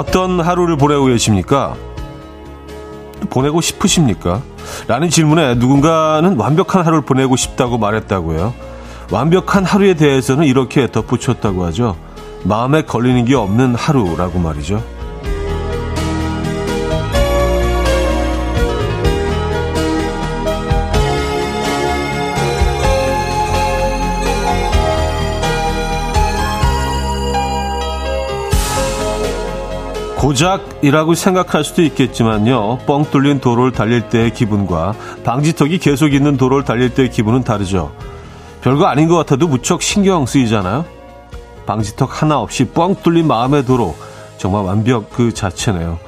어떤 하루를 보내고 계십니까? 보내고 싶으십니까? 라는 질문에 누군가는 완벽한 하루를 보내고 싶다고 말했다고요. 완벽한 하루에 대해서는 이렇게 덧붙였다고 하죠. 마음에 걸리는 게 없는 하루라고 말이죠. 고작이라고 생각할 수도 있겠지만요. 뻥 뚫린 도로를 달릴 때의 기분과 방지턱이 계속 있는 도로를 달릴 때의 기분은 다르죠. 별거 아닌 것 같아도 무척 신경 쓰이잖아요. 방지턱 하나 없이 뻥 뚫린 마음의 도로. 정말 완벽 그 자체네요.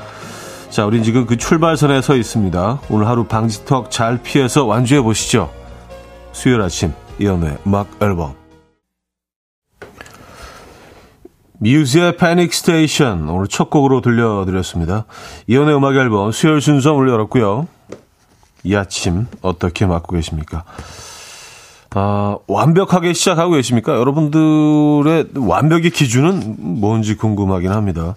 자, 우린 지금 그 출발선에 서 있습니다. 오늘 하루 방지턱 잘 피해서 완주해 보시죠. 수요일 아침 이연의 음악 앨범 뮤즈의 패닉 스테이션 오늘 첫 곡으로 들려드렸습니다. 이연의 음악 앨범 수요일 순서 오늘 열었고요. 이 아침 어떻게 맞고 계십니까? 아, 완벽하게 시작하고 계십니까? 여러분들의 완벽의 기준은 뭔지 궁금하긴 합니다.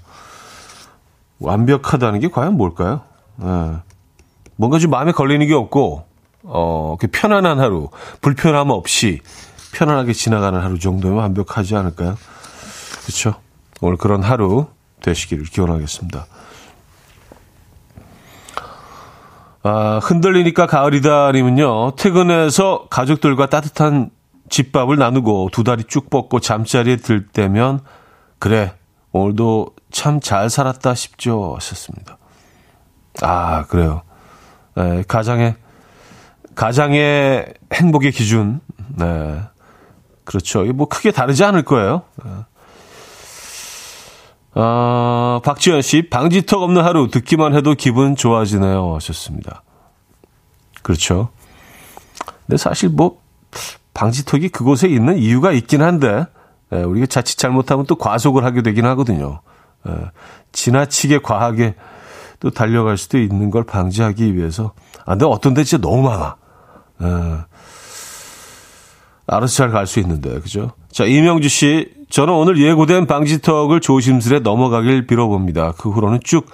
완벽하다는 게 과연 뭘까요? 네. 뭔가 좀 마음에 걸리는 게 없고, 어, 그 편안한 하루, 불편함 없이 편안하게 지나가는 하루 정도면 완벽하지 않을까요? 그렇죠. 오늘 그런 하루 되시기를 기원하겠습니다. 아, 흔들리니까 가을이다님은요. 퇴근해서 가족들과 따뜻한 집밥을 나누고 두 다리 쭉 뻗고 잠자리에 들 때면 그래 오늘도 참 잘 살았다 싶죠 하셨습니다. 아 그래요. 네, 가장의 가장의 행복의 기준. 네. 그렇죠. 뭐 크게 다르지 않을 거예요. 네. 어, 박지현 씨, 방지턱 없는 하루 듣기만 해도 기분 좋아지네요. 하셨습니다. 그렇죠. 근데 사실 뭐, 방지턱이 그곳에 있는 이유가 있긴 한데, 예, 우리가 자칫 잘못하면 또 과속을 하게 되긴 하거든요. 예, 지나치게 과하게 또 달려갈 수도 있는 걸 방지하기 위해서. 아, 근데 어떤 데 진짜 너무 많아. 예, 알아서 잘 갈 수 있는데, 그죠? 자, 이명주 씨, 저는 오늘 예고된 방지턱을 조심스레 넘어가길 빌어봅니다. 그 후로는 쭉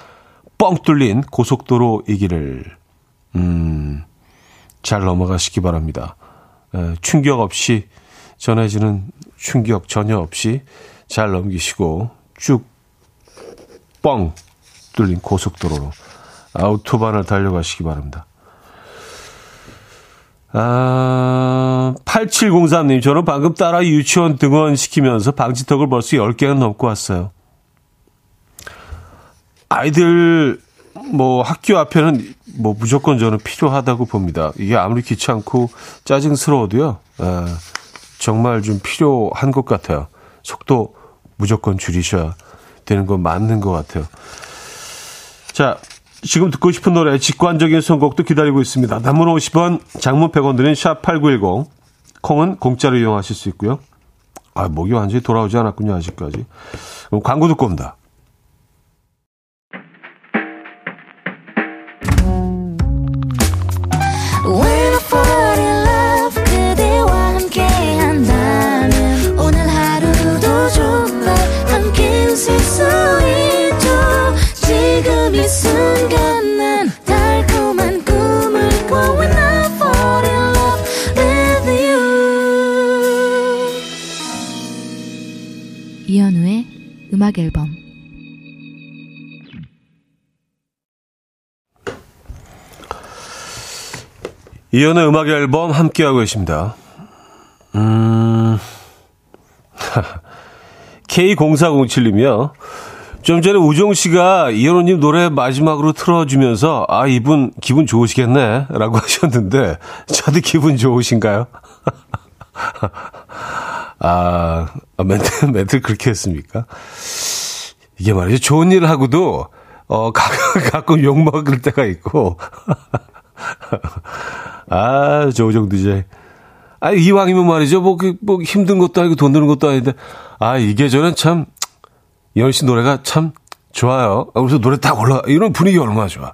뻥 뚫린 고속도로이기를, 음, 잘 넘어가시기 바랍니다. 에, 충격 없이, 전해지는 충격 전혀 없이 잘 넘기시고, 쭉 뻥 뚫린 고속도로로 아우토반을 달려가시기 바랍니다. 아, 8703님, 저는 방금 따라 유치원 등원 시키면서 방지턱을 벌써 10개는 넘고 왔어요. 아이들, 뭐, 학교 앞에는 뭐, 무조건 저는 필요하다고 봅니다. 이게 아무리 귀찮고 짜증스러워도요, 아, 정말 좀 필요한 것 같아요. 속도 무조건 줄이셔야 되는 건 맞는 것 같아요. 자, 지금 듣고 싶은 노래 직관적인 선곡도 기다리고 있습니다. 남문 50원, 장문 100원 드는 샵8910 콩은 공짜로 이용하실 수 있고요. 아, 목이 완전히 돌아오지 않았군요, 아직까지. 그럼 광고 듣고 옵니다. 음악 앨범 이연의 음악 앨범 함께하고 계십니다. 음, K0407님이요. 좀 전에 우종 씨가 이현우님 노래 마지막으로 틀어주면서 아 이분 기분 좋으시겠네 라고 하셨는데 저도 기분 좋으신가요? 아, 아 멘트, 멘트 그렇게 했습니까? 이게 말이죠. 좋은 일 하고도, 어, 가끔, 가끔 욕먹을 때가 있고. 아, 조정 DJ. 아, 이왕이면 말이죠. 뭐, 그, 뭐, 힘든 것도 아니고 돈 드는 것도 아닌데. 아, 이게 저는 참, 이현 씨 노래가 참 좋아요. 아, 그래서 노래 딱 올라, 이런 분위기 얼마나 좋아.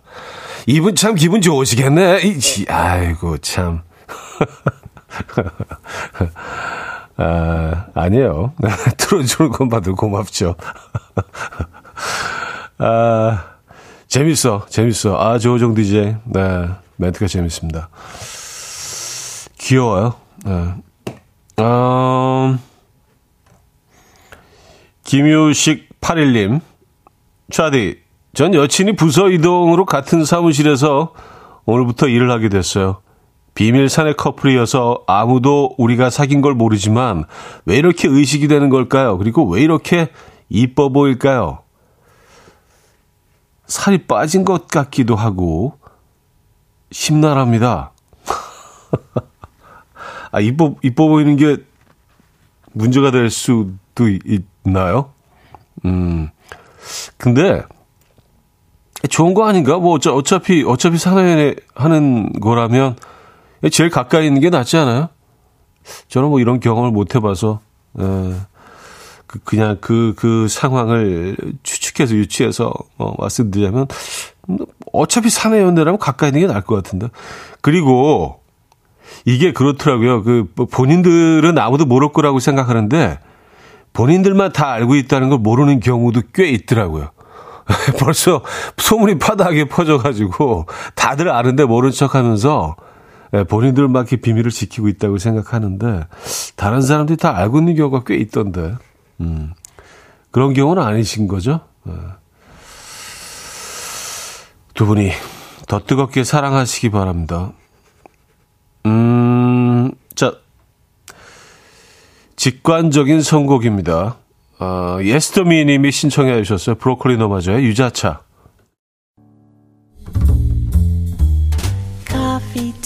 이분 참 기분 좋으시겠네. 이, 아이고, 참. 아, 아니에요. 틀어주는 것만도 고맙죠. 아, 재밌어, 재밌어. 아, 조우정 DJ. 네, 멘트가 재밌습니다. 귀여워요. 네. 음, 김유식 81님. 차디, 전 여친이 부서 이동으로 같은 사무실에서 오늘부터 일을 하게 됐어요. 비밀 사내 커플이어서 아무도 우리가 사귄 걸 모르지만 왜 이렇게 의식이 되는 걸까요? 그리고 왜 이렇게 이뻐 보일까요? 살이 빠진 것 같기도 하고 심란합니다. 아, 이뻐, 이뻐 보이는 게 문제가 될 수도 있나요? 음. 근데 좋은 거 아닌가? 뭐 어차, 어차피 어차피 사나이 하는 거라면 제일 가까이 있는 게 낫지 않아요? 저는 뭐 이런 경험을 못 해봐서 에, 그, 그냥 그, 그 상황을 추측해서 유치해서 어, 말씀드리자면 어차피 사내 연애라면 가까이 있는 게 나을 것 같은데 그리고 이게 그렇더라고요. 그뭐 본인들은 아무도 모를 거라고 생각하는데 본인들만 다 알고 있다는 걸 모르는 경우도 꽤 있더라고요. 벌써 소문이 파다하게 퍼져가지고 다들 아는데 모른 척 하면서 예, 본인들만 이렇게 비밀을 지키고 있다고 생각하는데 다른 사람들이 다 알고 있는 경우가 꽤 있던데. 음. 그런 경우는 아니신 거죠? 예. 두 분이 더 뜨겁게 사랑하시기 바랍니다. 음, 자, 직관적인 선곡입니다. 어, 예스터미 님이 신청해 주셨어요. 브로콜리 너마저의 유자차.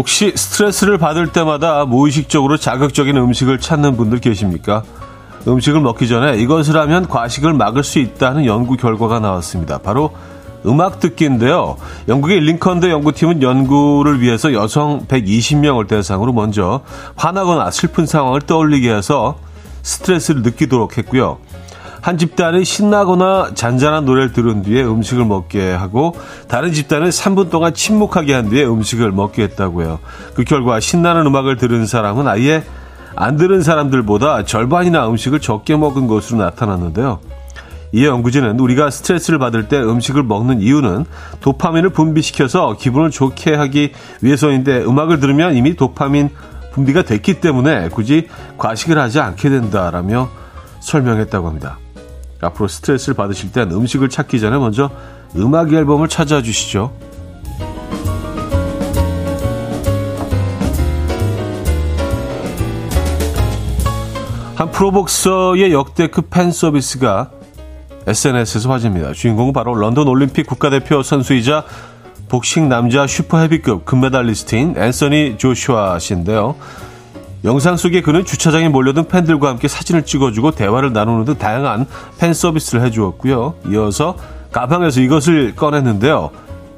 혹시 스트레스를 받을 때마다 무의식적으로 자극적인 음식을 찾는 분들 계십니까? 음식을 먹기 전에 이것을 하면 과식을 막을 수 있다는 연구 결과가 나왔습니다. 바로 음악 듣기인데요. 영국의 링컨대 연구팀은 연구를 위해서 여성 120명을 대상으로 먼저 화나거나 슬픈 상황을 떠올리게 해서 스트레스를 느끼도록 했고요. 한 집단은 신나거나 잔잔한 노래를 들은 뒤에 음식을 먹게 하고 다른 집단은 3분 동안 침묵하게 한 뒤에 음식을 먹게 했다고요. 그 결과 신나는 음악을 들은 사람은 아예 안 들은 사람들보다 절반이나 음식을 적게 먹은 것으로 나타났는데요. 이 연구진은 우리가 스트레스를 받을 때 음식을 먹는 이유는 도파민을 분비시켜서 기분을 좋게 하기 위해서인데 음악을 들으면 이미 도파민 분비가 됐기 때문에 굳이 과식을 하지 않게 된다라며 설명했다고 합니다. 앞으로 스트레스를 받으실 땐 음식을 찾기 전에 먼저 음악 앨범을 찾아주시죠. 한 프로복서의 역대급 팬 서비스가 SNS에서 화제입니다. 주인공은 바로 런던 올림픽 국가대표 선수이자 복싱 남자 슈퍼 헤비급 금메달리스트인 앤서니 조슈아 씨인데요. 영상 속에 그는 주차장에 몰려든 팬들과 함께 사진을 찍어주고 대화를 나누는 등 다양한 팬 서비스를 해주었고요. 이어서 가방에서 이것을 꺼냈는데요.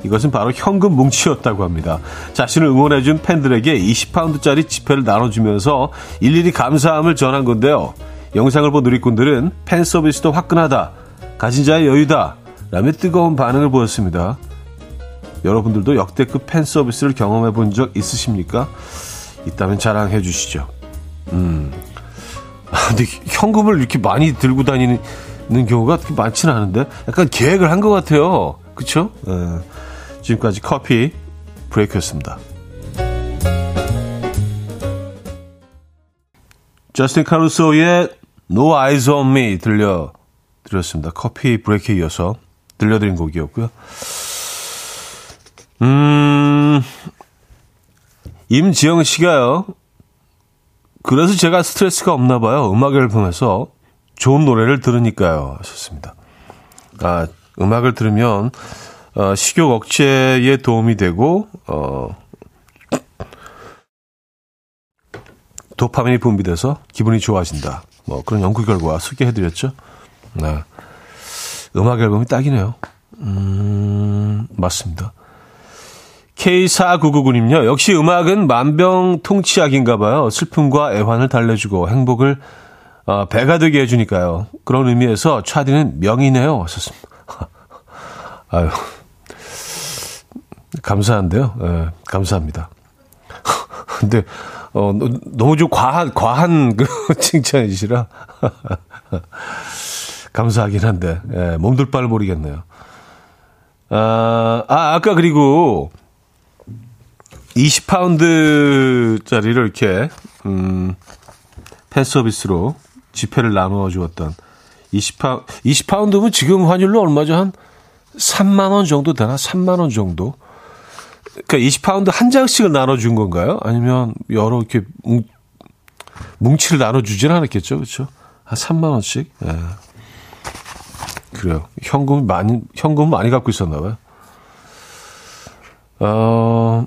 이것은 바로 현금 뭉치였다고 합니다. 자신을 응원해준 팬들에게 20파운드짜리 지폐를 나눠주면서 일일이 감사함을 전한 건데요. 영상을 본 누리꾼들은 팬 서비스도 화끈하다. 가진 자의 여유다. 라며 뜨거운 반응을 보였습니다. 여러분들도 역대급 팬 서비스를 경험해 본 적 있으십니까? 있다면 자랑해 주시죠. 음. 아, 근데 현금을 이렇게 많이 들고 다니는 경우가 그렇게 많지는 않은데 약간 계획을 한 것 같아요. 그쵸? 네. 지금까지 커피 브레이크였습니다. 저스틴 카루소의 No Eyes on Me 들려 드렸습니다. 커피 브레이크에 이어서 들려드린 곡이었고요. 음, 임지영 씨가요. 그래서 제가 스트레스가 없나 봐요. 음악 앨범에서 좋은 노래를 들으니까요. 하셨습니다. 아, 음악을 들으면 어, 식욕 억제에 도움이 되고 어, 도파민이 분비돼서 기분이 좋아진다. 뭐 그런 연구 결과 소개해드렸죠. 네. 음악 앨범이 딱이네요. 음, 맞습니다. K4999님요. 역시 음악은 만병통치약인가 봐요. 슬픔과 애환을 달래주고 행복을 어, 배가 되게 해주니까요. 그런 의미에서 차디는 명이네요. 하셨습니다. 아유. 감사한데요. 예, 감사합니다. 근데, 어, 너무 좀 과한, 과한 그 칭찬이시라. 감사하긴 한데, 예, 몸둘 바를 모르겠네요. 아, 아, 아까 그리고 20파운드짜리를 이렇게, 음, 팬 서비스로 지폐를 나누어 주었던 20파, 20파운드면 지금 환율로 얼마죠? 한 3만 원 정도 되나? 3만 원 정도? 그러니까 20파운드 한 장씩을 나눠 준 건가요? 아니면 여러 이렇게 뭉, 뭉치를 나눠주지는 않았겠죠? 그렇죠? 한 3만 원씩. 예. 그래요. 현금 많이 현금 많이 갖고 있었나 봐요. 어.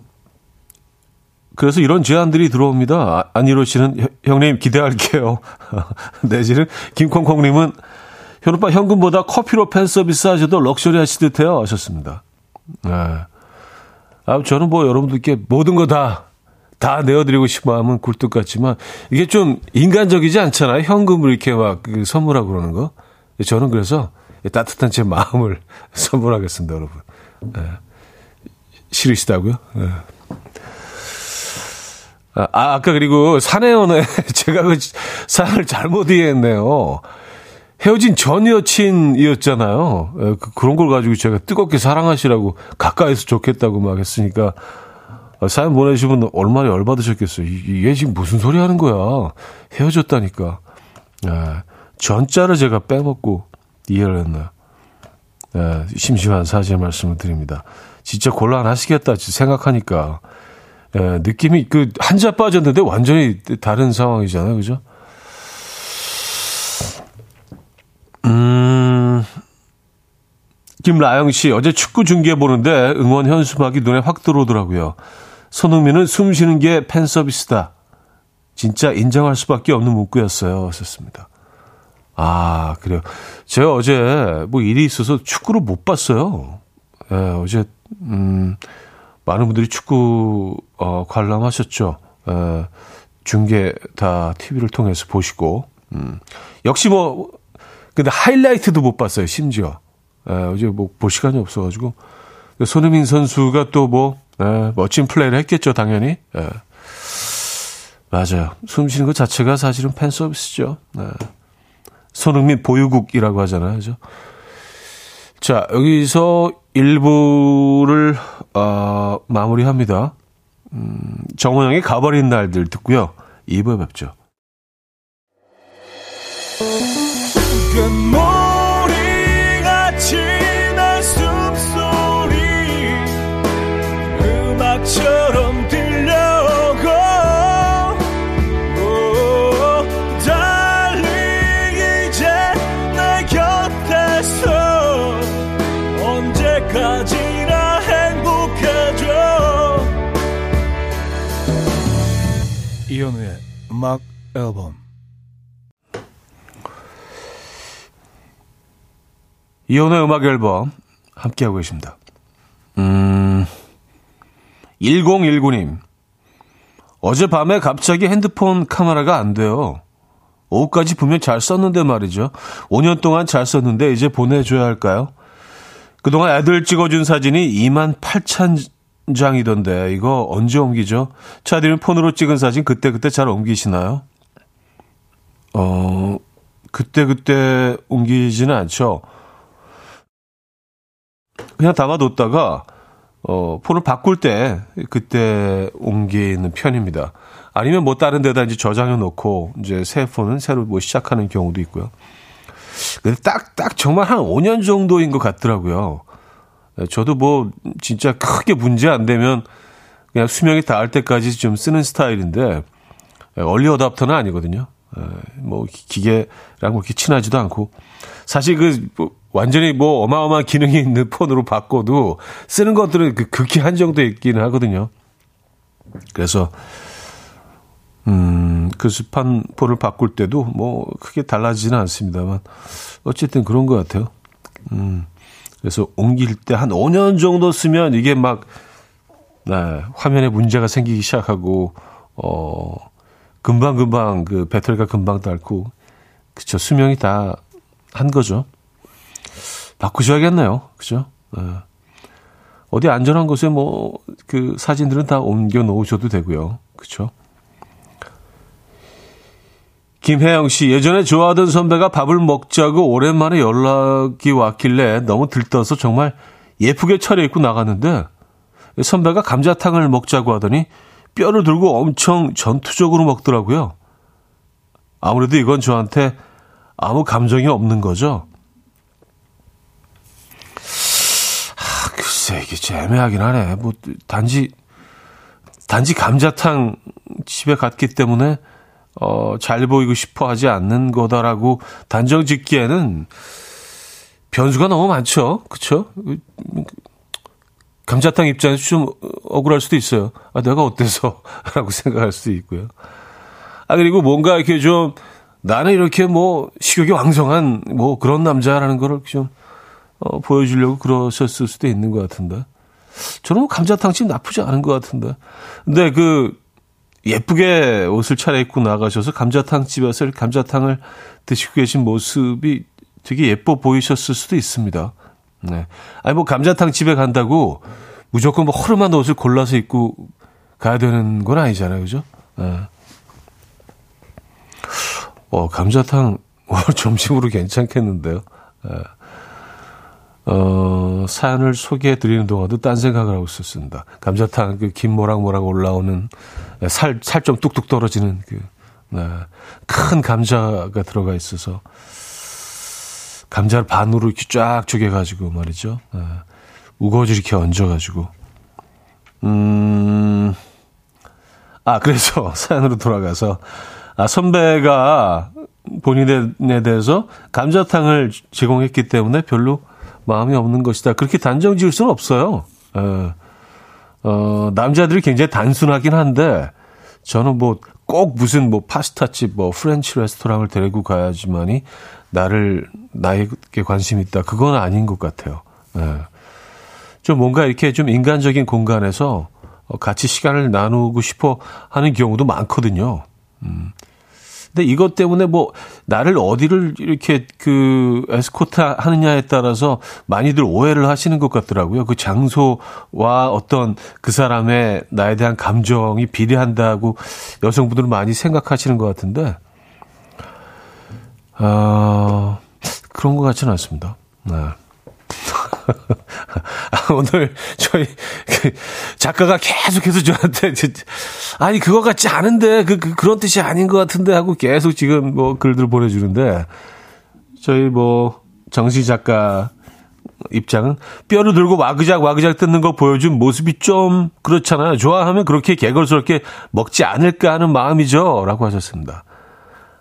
그래서 이런 제안들이 들어옵니다. 아, 안이로 씨는 형님 기대할게요. 내지는 김콩콩님은 현오빠 현금보다 커피로 팬 서비스 하셔도 럭셔리 하시듯해요 하셨습니다. 네. 아, 저는 뭐 여러분들께 모든 거 다, 다 내어드리고 싶어 하면 굴뚝 같지만, 이게 좀 인간적이지 않잖아요. 현금을 이렇게 막그 선물하고 그러는 거. 저는 그래서 따뜻한 제 마음을 선물하겠습니다, 여러분. 네. 싫으시다고요? 네. 아, 아까 그리고 사내연애, 제가 그 사연을 잘못 이해했네요. 헤어진 전 여친이었잖아요. 예, 그, 그런 걸 가지고 제가 뜨겁게 사랑하시라고 가까이서 좋겠다고 막 했으니까 사연 보내주시면 얼마나 열받으셨겠어요. 이게 지금 무슨 소리 하는 거야. 헤어졌다니까. 예, 전자를 제가 빼먹고 이해를 했나요. 예, 심심한 사실 말씀을 드립니다. 진짜 곤란하시겠다 생각하니까. 예, 느낌이 그 한 자 빠졌는데 완전히 다른 상황이잖아요. 그죠? 음, 김라영 씨, 어제 축구 중계 보는데 응원 현수막이 눈에 확 들어오더라고요. 손흥민은 숨 쉬는 게 팬 서비스다. 진짜 인정할 수밖에 없는 문구였어요. 썼습니다. 아, 그래요. 제가 어제 뭐 일이 있어서 축구를 못 봤어요. 예, 어제, 음, 많은 분들이 축구, 어, 관람하셨죠. 예, 중계 다 TV를 통해서 보시고, 음, 역시 뭐, 근데 하이라이트도 못 봤어요, 심지어. 에, 예, 어제 뭐 볼 시간이 없어가지고. 손흥민 선수가 또 뭐, 에, 예, 멋진 플레이를 했겠죠, 당연히. 에. 예. 맞아요. 숨 쉬는 것 자체가 사실은 팬 서비스죠. 에. 손흥민 보유국이라고 하잖아요. 그죠? 자, 여기서 1부를, 어, 마무리합니다. 음, 정원영의 가버린 날들 듣고요. 2부에 뵙죠. 음악 앨범 이혼의 음악 앨범 함께하고 계십니다. 음, 1019님. 어젯밤에 갑자기 핸드폰 카메라가 안 돼요. 오후까지 보면 잘 썼는데 말이죠. 5년 동안 잘 썼는데 이제 보내줘야 할까요? 그동안 애들 찍어준 사진이 2만 8천 장이던데 이거 언제 옮기죠? 차디는 폰으로 찍은 사진 그때그때 잘 옮기시나요? 어, 그때 그때 옮기지는 않죠. 그냥 담아뒀다가 어, 폰을 바꿀 때 그때 옮기는 편입니다. 아니면 뭐 다른 데다 이제 저장해 놓고 이제 새 폰은 새로 뭐 시작하는 경우도 있고요. 근데 딱, 딱 정말 한 5년 정도인 것 같더라고요. 저도 뭐 진짜 크게 문제 안 되면 그냥 수명이 닿을 때까지 좀 쓰는 스타일인데 얼리 어답터는 아니거든요. 뭐 기계랑 뭐 이렇게 친하지도 않고 사실 그 뭐 완전히 뭐 어마어마한 기능이 있는 폰으로 바꿔도 쓰는 것들은 그 극히 한정돼 있기는 하거든요. 그래서 음, 그 습한 폰을 바꿀 때도 뭐 크게 달라지지는 않습니다만 어쨌든 그런 것 같아요. 음, 그래서 옮길 때 한 5년 정도 쓰면 이게 막 네, 화면에 문제가 생기기 시작하고, 어, 금방 금방 그 배터리가 금방 닳고, 그쵸. 수명이 다 한 거죠. 바꾸셔야겠네요. 그죠? 네. 어디 안전한 곳에 뭐, 그 사진들은 다 옮겨 놓으셔도 되고요. 그쵸? 김혜영 씨, 예전에 좋아하던 선배가 밥을 먹자고 오랜만에 연락이 왔길래 너무 들떠서 정말 예쁘게 차려입고 나갔는데 선배가 감자탕을 먹자고 하더니 뼈를 들고 엄청 전투적으로 먹더라고요. 아무래도 이건 저한테 아무 감정이 없는 거죠. 아, 글쎄, 이게 좀 애매하긴 하네. 뭐, 단지, 단지 감자탕 집에 갔기 때문에 어, 잘 보이고 싶어 하지 않는 거다라고 단정 짓기에는 변수가 너무 많죠. 그쵸? 감자탕 입장에서 좀 억울할 수도 있어요. 아, 내가 어때서? 라고 생각할 수도 있고요. 아, 그리고 뭔가 이렇게 좀 나는 이렇게 뭐 식욕이 왕성한 뭐 그런 남자라는 거를 좀 어, 보여주려고 그러셨을 수도 있는 것 같은데. 저는 뭐 감자탕집 나쁘지 않은 것 같은데. 근데 그 예쁘게 옷을 차려입고 나가셔서 감자탕 집에서 감자탕을 드시고 계신 모습이 되게 예뻐 보이셨을 수도 있습니다. 네. 아니, 뭐, 감자탕 집에 간다고 무조건 뭐 허름한 옷을 골라서 입고 가야 되는 건 아니잖아요. 그죠? 네. 어, 감자탕 오늘 점심으로 괜찮겠는데요. 네. 어, 사연을 소개해 드리는 동안도 딴 생각을 하고 있었습니다. 감자탕 그김 모락 모락 올라오는 살, 살 좀 뚝뚝 떨어지는 그, 네, 큰 감자가 들어가 있어서 감자를 반으로 이렇게 쫙 쪼개 가지고 말이죠. 네, 우거지 이렇게 얹어 가지고. 음, 아, 그래서 사연으로 돌아가서, 아, 선배가 본인에 대해서 감자탕을 제공했기 때문에 별로 마음이 없는 것이다. 그렇게 단정 지을 수는 없어요. 에, 어, 남자들이 굉장히 단순하긴 한데, 저는 뭐 꼭 무슨 뭐 파스타집, 뭐 French 레스토랑을 데리고 가야지만이 나를, 나에게 관심 있다. 그건 아닌 것 같아요. 에. 좀 뭔가 이렇게 좀 인간적인 공간에서 같이 시간을 나누고 싶어 하는 경우도 많거든요. 음. 근데 이것 때문에 뭐 나를 어디를 이렇게 그 에스코트 하느냐에 따라서 많이들 오해를 하시는 것 같더라고요. 그 장소와 어떤 그 사람의 나에 대한 감정이 비례한다고 여성분들은 많이 생각하시는 것 같은데, 아, 그런 것 같지는 않습니다. 네. 아, 오늘 저희 그 작가가 계속해서 저한테 아니 그거 같지 않은데 그, 그 그 런 뜻이 아닌 것 같은데 하고 계속 지금 뭐 글들 보내주는데 저희 뭐 정시 작가 입장은 뼈를 들고 와그작 와그작 뜯는 거 보여준 모습이 좀 그렇잖아요. 좋아하면 그렇게 개걸스럽게 먹지 않을까 하는 마음이죠. 라고 하셨습니다.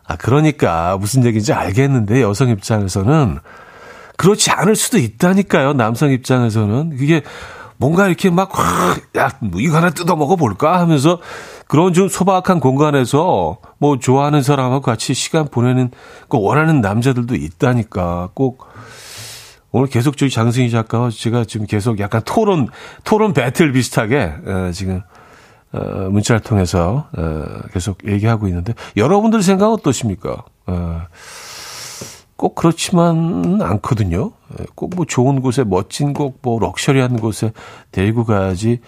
아, 그러니까 무슨 얘기인지 알겠는데 여성 입장에서는 그렇지 않을 수도 있다니까요. 남성 입장에서는. 그게 뭔가 이렇게 막, 야, 뭐 이거 하나 뜯어 먹어볼까 하면서 그런 좀 소박한 공간에서 뭐 좋아하는 사람하고 같이 시간 보내는 꼭 원하는 남자들도 있다니까. 꼭 오늘 계속 저희 장승희 작가와 제가 지금 계속 약간 토론, 토론 배틀 비슷하게 어, 지금 어, 문자를 통해서 어, 계속 얘기하고 있는데 여러분들 생각 어떠십니까? 어, 꼭 그렇지만 않거든요. 예, 꼭뭐 좋은 곳에 멋진 곳, 뭐 럭셔리한 곳에 데리고 가야지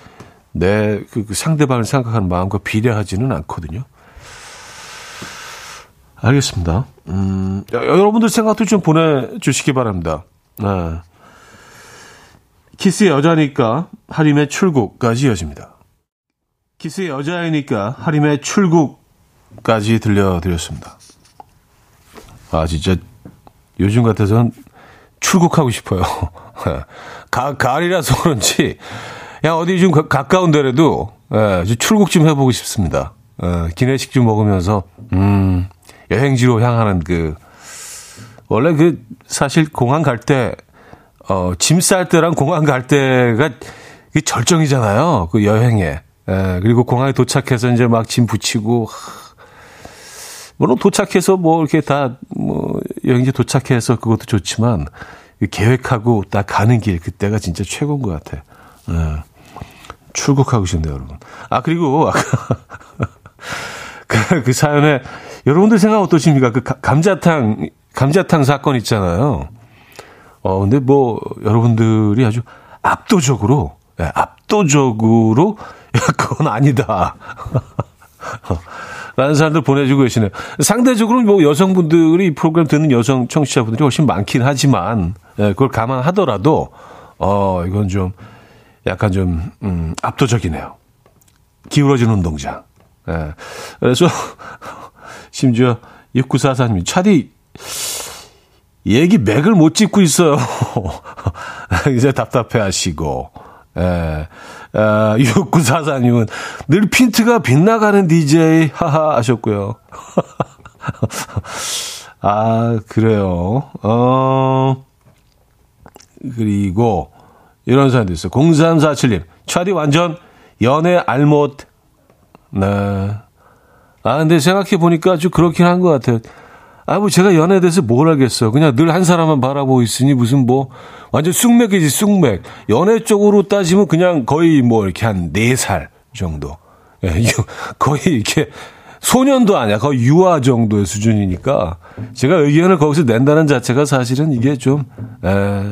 내그 그 상대방을 생각하는 마음과 비례하지는 않거든요. 알겠습니다. 음, 여러분들 생각도 좀 보내주시기 바랍니다. 네. 키스의 여자니까 하림의 출국까지 이어집니다. 키스의 여자이니까 하림의 출국까지 들려드렸습니다. 아, 진짜 요즘 같아서는 출국하고 싶어요. 가, 가을이라서 그런지, 그냥 어디 좀 가, 가까운 데라도, 예, 출국 좀 해보고 싶습니다. 예, 기내식 좀 먹으면서, 음, 여행지로 향하는 그, 원래 그, 사실 공항 갈 때, 어, 짐 쌀 때랑 공항 갈 때가 그 절정이잖아요. 그 여행에. 예, 그리고 공항에 도착해서 이제 막 짐 붙이고, 물론 도착해서 뭐 이렇게 다 뭐 여행지 도착해서 그것도 좋지만 계획하고 딱 가는 길 그때가 진짜 최고인 것 같아. 네. 출국하고 싶네요, 여러분. 아, 그리고 아까 그, 그 사연에 여러분들 생각 어떠십니까? 그 감자탕, 감자탕 사건 있잖아요. 어, 근데 뭐, 여러분들이 아주 압도적으로, 네, 압도적으로, 야, 그건 아니다. 라는 사람들 보내주고 계시네요. 상대적으로 뭐 여성분들이 이 프로그램 듣는 여성 청취자분들이 훨씬 많긴 하지만, 예, 그걸 감안하더라도, 어, 이건 좀, 약간 좀, 음, 압도적이네요. 기울어진 운동장. 예. 그래서, 심지어 6944님, 차디, 얘기 맥을 못 짚고 있어요. 이제 답답해 하시고. 예. 아, 6944님은 늘 핀트가 빗나가는 DJ, 하하, 하셨고요. 아, 그래요. 어, 그리고, 이런 사람도 있어요. 0347님, 차디 완전 연애 알못. 네. 아, 근데 생각해보니까 아주 그렇긴 한 것 같아요. 아, 뭐 제가 연애에 대해서 뭘 알겠어요. 그냥 늘 한 사람만 바라보고 있으니 무슨 뭐 완전 쑥맥이지, 쑥맥. 연애 쪽으로 따지면 그냥 거의 뭐 이렇게 한 4살 정도. 예, 거의 이렇게 소년도 아니야. 거의 유아 정도의 수준이니까 제가 의견을 거기서 낸다는 자체가 사실은 이게 좀, 에,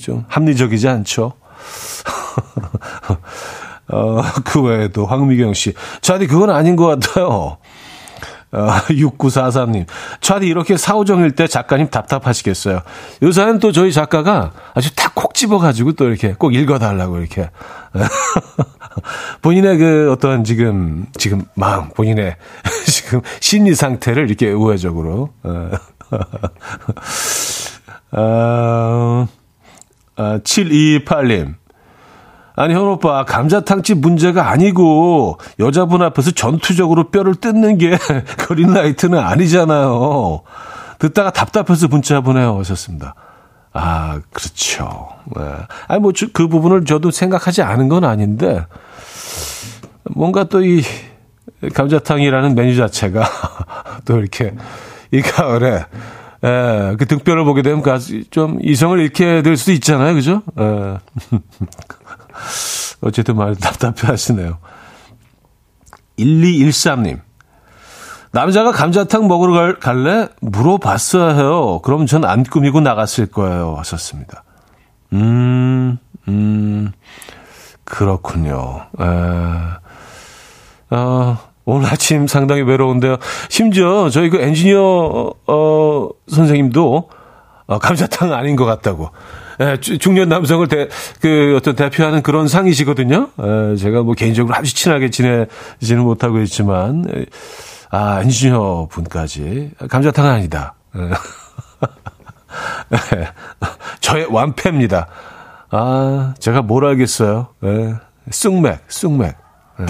좀 합리적이지 않죠. 어, 그 외에도 황미경 씨. 자디 그건 아닌 것 같아요. 어, 6943님. 차디 이렇게 사오정일 때 작가님 답답하시겠어요. 요새는 또 저희 작가가 아주 탁 콕 집어가지고 또 이렇게 꼭 읽어달라고 이렇게. 본인의 그 어떤 지금, 지금 마음, 본인의 지금 심리 상태를 이렇게 우회적으로. 어, 어, 728님. 아니, 현 오빠, 감자탕집 문제가 아니고, 여자분 앞에서 전투적으로 뼈를 뜯는 게 그린라이트는 아니잖아요. 듣다가 답답해서 문자 보내요. 하셨습니다. 아, 그렇죠. 네. 아니, 뭐, 그 부분을 저도 생각하지 않은 건 아닌데, 뭔가 또 이, 감자탕이라는 메뉴 자체가 또 이렇게, 이 가을에, 예, 그 등뼈를 보게 되면 좀 이성을 잃게 될 수도 있잖아요. 그죠? 예. 어쨌든 말 답답해 하시네요. 1213님. 남자가 감자탕 먹으러 갈, 갈래? 물어봤어야 해요. 그럼 전 안 꾸미고 나갔을 거예요. 하셨습니다. 음, 음, 그렇군요. 에, 어, 오늘 아침 상당히 외로운데요. 심지어 저희 그 엔지니어, 어, 선생님도 어, 감자탕 아닌 것 같다고. 예, 중년 남성을 대, 그 어떤 대표하는 그런 상이시거든요. 예, 제가 뭐 개인적으로 아주 친하게 지내지는 못하고 있지만, 예, 아, 엔지니어 분까지. 감자탕은 아니다. 예. 예, 저의 완패입니다. 아, 제가 뭘 알겠어요. 예, 쑥맥, 쑥맥. 예,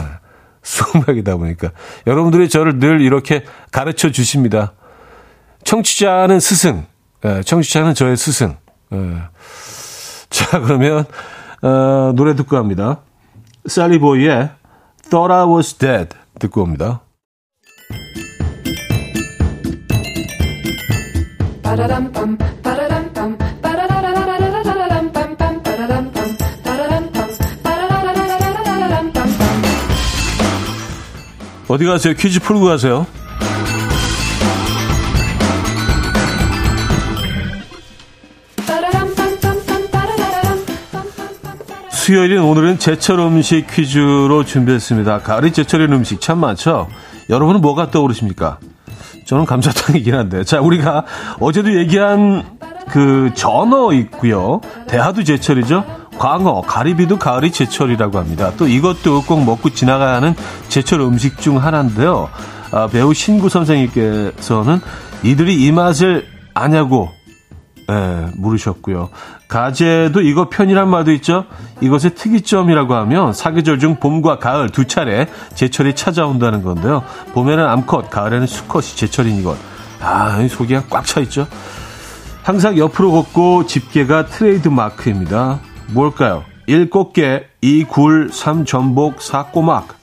쑥맥이다 보니까. 여러분들이 저를 늘 이렇게 가르쳐 주십니다. 청취자는 스승, 예, 청취자는 저의 스승. 예. 자, 그러면, 어, 노래 듣고 합니다. 쌀리보이의 Thought I Was Dead 듣고 옵니다. 어디 가세요? 퀴즈 풀고 가세요. 수요일인 오늘은 제철 음식 퀴즈로 준비했습니다. 가을이 제철인 음식 참 많죠? 여러분은 뭐가 떠오르십니까? 저는 감자탕이긴 한데. 자, 우리가 어제도 얘기한 그 전어 있고요. 대하도 제철이죠. 광어, 가리비도 가을이 제철이라고 합니다. 또 이것도 꼭 먹고 지나가야 하는 제철 음식 중 하나인데요. 아, 배우 신구 선생님께서는 이들이 이 맛을 아냐고 예, 물으셨고요. 가재도 이거 편이란 말도 있죠. 이것의 특이점이라고 하면 사계절 중 봄과 가을 두 차례 제철이 찾아온다는 건데요. 봄에는 암컷, 가을에는 수컷이 제철인 이것. 아, 속이 꽉차 있죠. 항상 옆으로 걷고 집게가 트레이드 마크입니다. 뭘까요? 1 꽃게, 2 굴, 3 전복, 4 꼬막.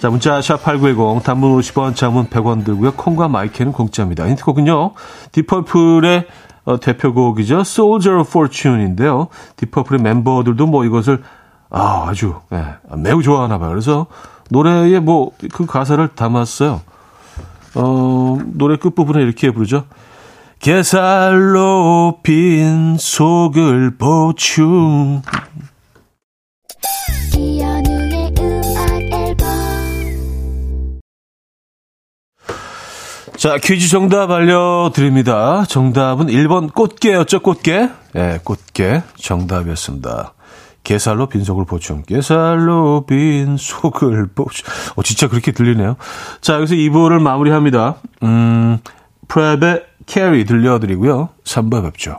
자, 문자 샵8910 단문 50원, 장문 100원 들고요. 콩과 마이K는 공짜입니다. 힌트곡은요. 딥퍼플의 어, 대표곡이죠. Soldier of Fortune인데요. 딥퍼플의 멤버들도 뭐 이것을 아, 아주, 예, 매우 좋아하나 봐요. 그래서 노래에 뭐 그 가사를 담았어요. 어, 노래 끝부분에 이렇게 부르죠. 게살로 빈 속을 보충. 자, 퀴즈 정답 알려드립니다. 정답은 1번 꽃게였죠, 꽃게? 예, 네, 꽃게 정답이었습니다. 게살로 빈속을 보충. 게살로 빈속을 보충. 어, 진짜 그렇게 들리네요. 자, 여기서 2부를 마무리합니다. 음, 유럽의 Carrie 들려드리고요. 3부에 뵙죠.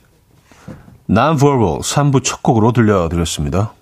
Non-Verbal 3부 첫 곡으로 들려드렸습니다.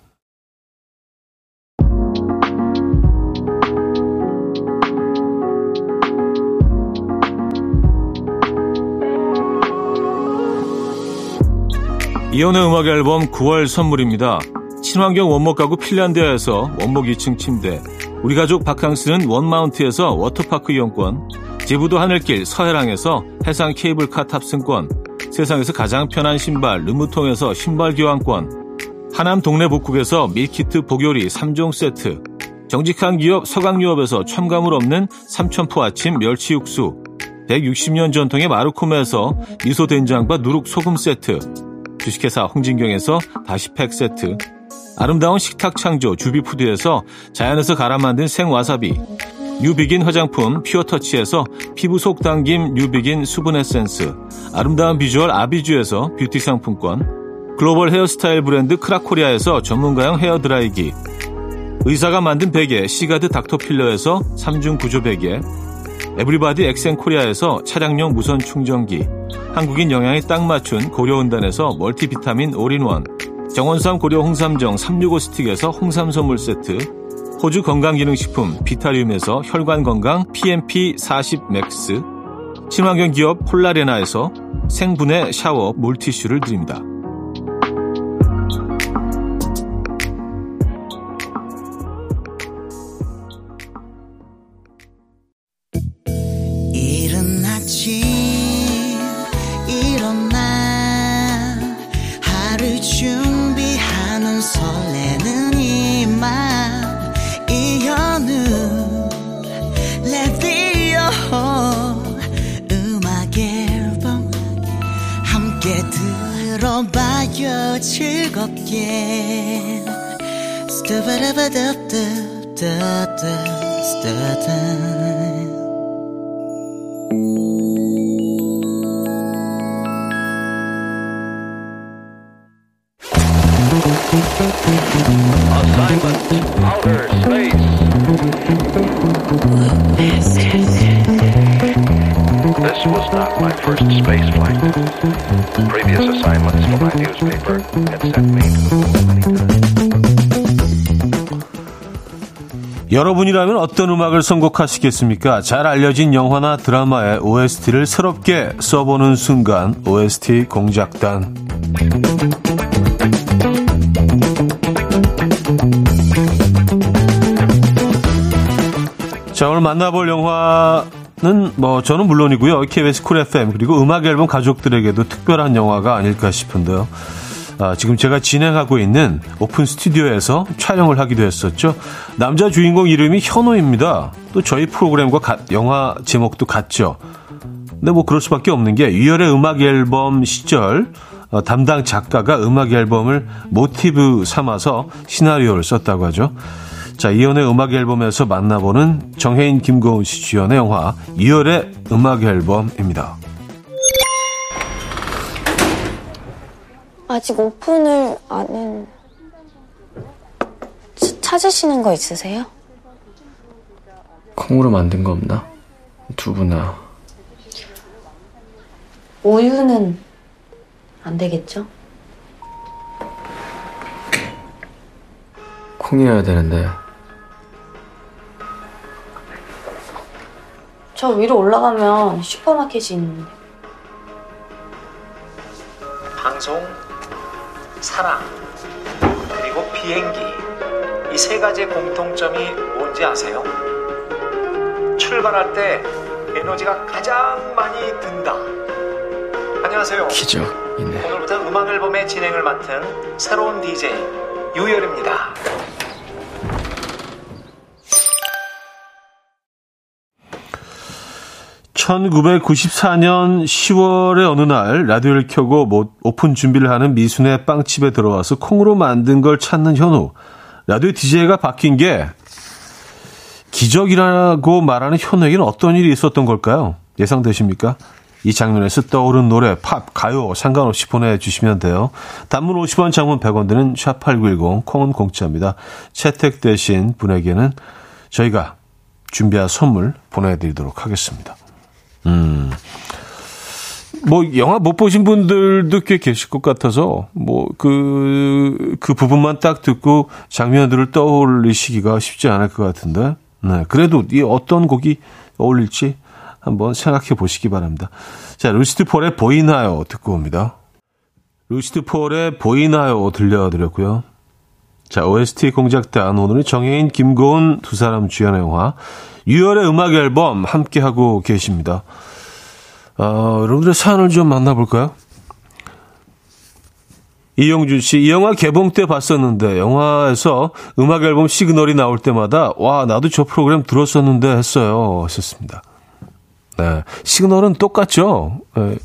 이현우의 음악 앨범 9월 선물입니다. 친환경 원목 가구 핀란드에서 원목 2층 침대, 우리 가족 바캉스는 원마운트에서 워터파크 이용권, 제부도 하늘길 서해랑에서 해상 케이블카 탑승권, 세상에서 가장 편한 신발 르무통에서 신발 교환권. 하남 동네 복국에서 밀키트 복요리 3종 세트. 정직한 기업 서강유업에서 첨가물 없는 삼천포 아침 멸치 육수. 160년 전통의 마르코메에서 미소 된장과 누룩 소금 세트. 주식회사 홍진경에서 다시팩 세트. 아름다운 식탁 창조 주비푸드에서 자연에서 갈아 만든 생와사비 뉴비긴 화장품 퓨어터치에서 피부 속 당김 뉴비긴 수분 에센스 아름다운 비주얼 아비주에서 뷰티 상품권 글로벌 헤어스타일 브랜드 크라코리아에서 전문가용 헤어드라이기 의사가 만든 베개 시가드 닥터필러에서 3중 구조 베개 에브리바디 엑센코리아에서 차량용 무선 충전기 한국인 영양에 딱 맞춘 고려은단에서 멀티비타민 올인원 정원삼 고려 홍삼정 365 스틱에서 홍삼 선물 세트 호주 건강기능식품 비타리움에서 혈관건강 PMP40 맥스, 친환경 기업 폴라레나에서 생분해 샤워 물티슈를 드립니다. 즐겁게 Assignment outer space. This was not my first space flight. Previous assignments for my newspaper had sent me to the moon many times. 여러분이라면 어떤 음악을 선곡하시겠습니까? 잘 알려진 영화나 드라마의 OST를 새롭게 써보는 순간 OST 공작단 자 오늘 만나볼 영화는 뭐 저는 물론이고요. KBS Cool FM 그리고 음악 앨범 가족들에게도 특별한 영화가 아닐까 싶은데요. 아, 지금 제가 진행하고 있는 오픈 스튜디오에서 촬영을 하기도 했었죠. 남자 주인공 이름이 현우입니다. 또 저희 프로그램과 가, 영화 제목도 같죠. 근데 뭐 그럴 수밖에 없는 게 유열의 음악 앨범 시절 어, 담당 작가가 음악 앨범을 모티브 삼아서 시나리오를 썼다고 하죠. 자, 이연의 음악 앨범에서 만나보는 정혜인, 김고은 씨 주연의 영화 이열의 음악 앨범입니다. 아직 오픈을 안 했... 찾으시는 거 있으세요? 콩으로 만든 거 없나? 두부나 우유는 안 되겠죠? 콩이어야 되는데 저 위로 올라가면 슈퍼마켓이 있는데. 방송, 사랑, 그리고 비행기. 이 세 가지의 공통점이 뭔지 아세요? 출발할 때 에너지가 가장 많이 든다. 안녕하세요. 기적이네. 오늘부터 음악 앨범의 진행을 맡은 새로운 DJ 유열입니다. (1994년 10월의) 어느 날 라디오를 켜고 뭐 오픈 준비를 하는 미순의 빵집에 들어와서 콩으로 만든 걸 찾는 현우 라디오 DJ가 바뀐 게 기적이라고 말하는 현우에게는 어떤 일이 있었던 걸까요? 예상되십니까? 이 장면에서 떠오른 노래, 팝, 가요 상관없이 보내주시면 돼요. 단문 50원, 장문 100원 드는 샵8910, 콩은 공짜입니다. 채택되신 분에게는 저희가 준비한 선물 보내드리도록 하겠습니다. 음, 뭐, 영화 못 보신 분들도 꽤 계실 것 같아서, 뭐, 그, 그 부분만 딱 듣고 장면들을 떠올리시기가 쉽지 않을 것 같은데, 네. 그래도 이 어떤 곡이 어울릴지 한번 생각해 보시기 바랍니다. 자, 루시드 폴의 보이나요? 듣고 옵니다. 루시드 폴의 보이나요? 들려드렸고요. 자, OST 공작단 오늘은 정해인, 김고은 두 사람 주연의 영화 유열의 음악 앨범 함께 하고 계십니다. 어, 여러분들의 사연을 좀 만나볼까요? 이영준 씨, 이 영화 개봉 때 봤었는데, 영화에서 음악 앨범 시그널이 나올 때마다, 와, 나도 저 프로그램 들었었는데 했어요. 하셨습니다. 네. 시그널은 똑같죠? 네.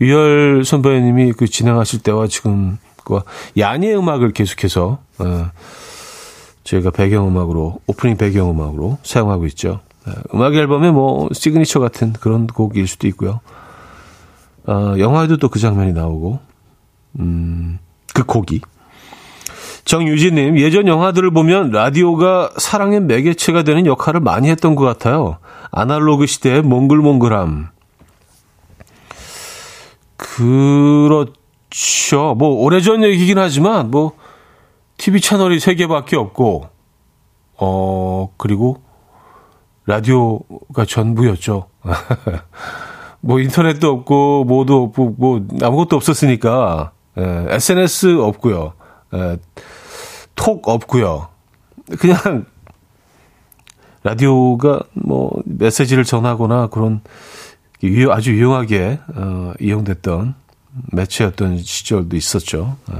유열 선배님이 그 진행하실 때와 지금, 그, 야니의 음악을 계속해서, 네. 저희가 배경음악으로, 오프닝 배경음악으로 사용하고 있죠. 네. 음악 앨범의 뭐, 시그니처 같은 그런 곡일 수도 있고요. 어, 영화에도 또 그 장면이 나오고, 음, 그 곡이. 정유진님, 예전 영화들을 보면 라디오가 사랑의 매개체가 되는 역할을 많이 했던 것 같아요. 아날로그 시대의 몽글몽글함. 그렇 죠. 뭐, 오래전 얘기긴 하지만, 뭐, TV 채널이 3개밖에 없고, 어, 그리고 라디오가 전부였죠. 뭐, 인터넷도 없고, 뭐도 없고, 뭐, 아무것도 없었으니까, 예, SNS 없고요. 예, 톡 없고요. 그냥 라디오가 뭐 메시지를 전하거나 그런 아주 유용하게 어, 이용됐던 매체였던 시절도 있었죠. 예.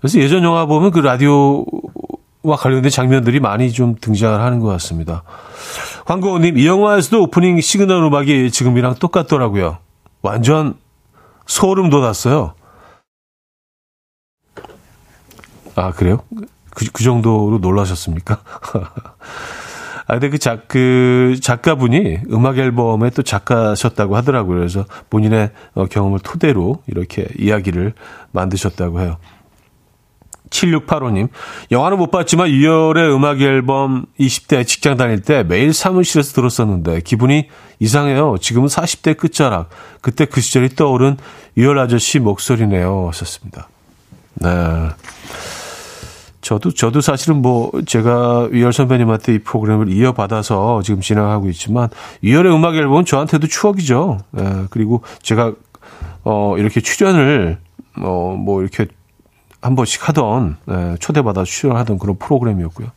그래서 예전 영화 보면 그 라디오와 관련된 장면들이 많이 좀 등장을 하는 것 같습니다. 황고우님, 이 영화에서도 오프닝 시그널 음악이 지금이랑 똑같더라고요. 완전 소름 돋았어요. 아, 그래요? 그, 그 정도로 놀라셨습니까? 아, 근데 그 작, 그 작가분이 음악 앨범의 또 작가셨다고 하더라고요. 그래서 본인의 어, 경험을 토대로 이렇게 이야기를 만드셨다고 해요. 7685님, 영화는 못 봤지만 6월의 음악 앨범 20대 직장 다닐 때 매일 사무실에서 들었었는데 기분이 이상해요. 지금은 40대 끝자락. 그때 그 시절이 떠오른 6월 아저씨 목소리네요. 하셨습니다. 네. 저도, 저도 사실은 뭐, 제가 위열 선배님한테 이 프로그램을 이어받아서 지금 진행하고 있지만, 위열의 음악 앨범은 저한테도 추억이죠. 예, 그리고 제가, 어, 이렇게 출연을, 어, 뭐, 이렇게 한 번씩 하던, 예, 초대받아 출연하던 그런 프로그램이었고요.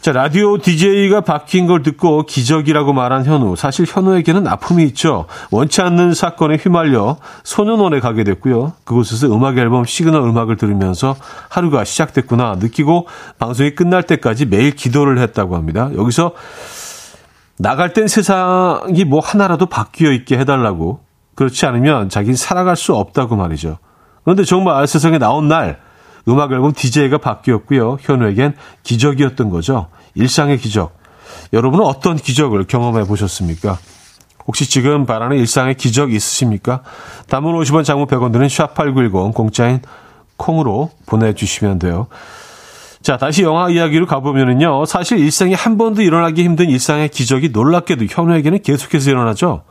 자, 라디오 DJ가 바뀐 걸 듣고 기적이라고 말한 현우. 사실 현우에게는 아픔이 있죠. 원치 않는 사건에 휘말려 소년원에 가게 됐고요. 그곳에서 음악 앨범 시그널 음악을 들으면서 하루가 시작됐구나 느끼고 방송이 끝날 때까지 매일 기도를 했다고 합니다. 여기서 나갈 땐 세상이 뭐 하나라도 바뀌어 있게 해달라고. 그렇지 않으면 자기는 살아갈 수 없다고 말이죠. 그런데 정말 세상에 나온 날 음악 앨범 DJ가 바뀌었고요. 현우에겐 기적이었던 거죠. 일상의 기적. 여러분은 어떤 기적을 경험해 보셨습니까? 혹시 지금 바라는 일상의 기적 있으십니까? 담은 50원 장무 100원 드는 샵8910 공짜인 콩으로 보내주시면 돼요. 자, 다시 영화 이야기로 가보면은요. 사실 일상이 한 번도 일어나기 힘든 일상의 기적이 놀랍게도 현우에게는 계속해서 일어나죠.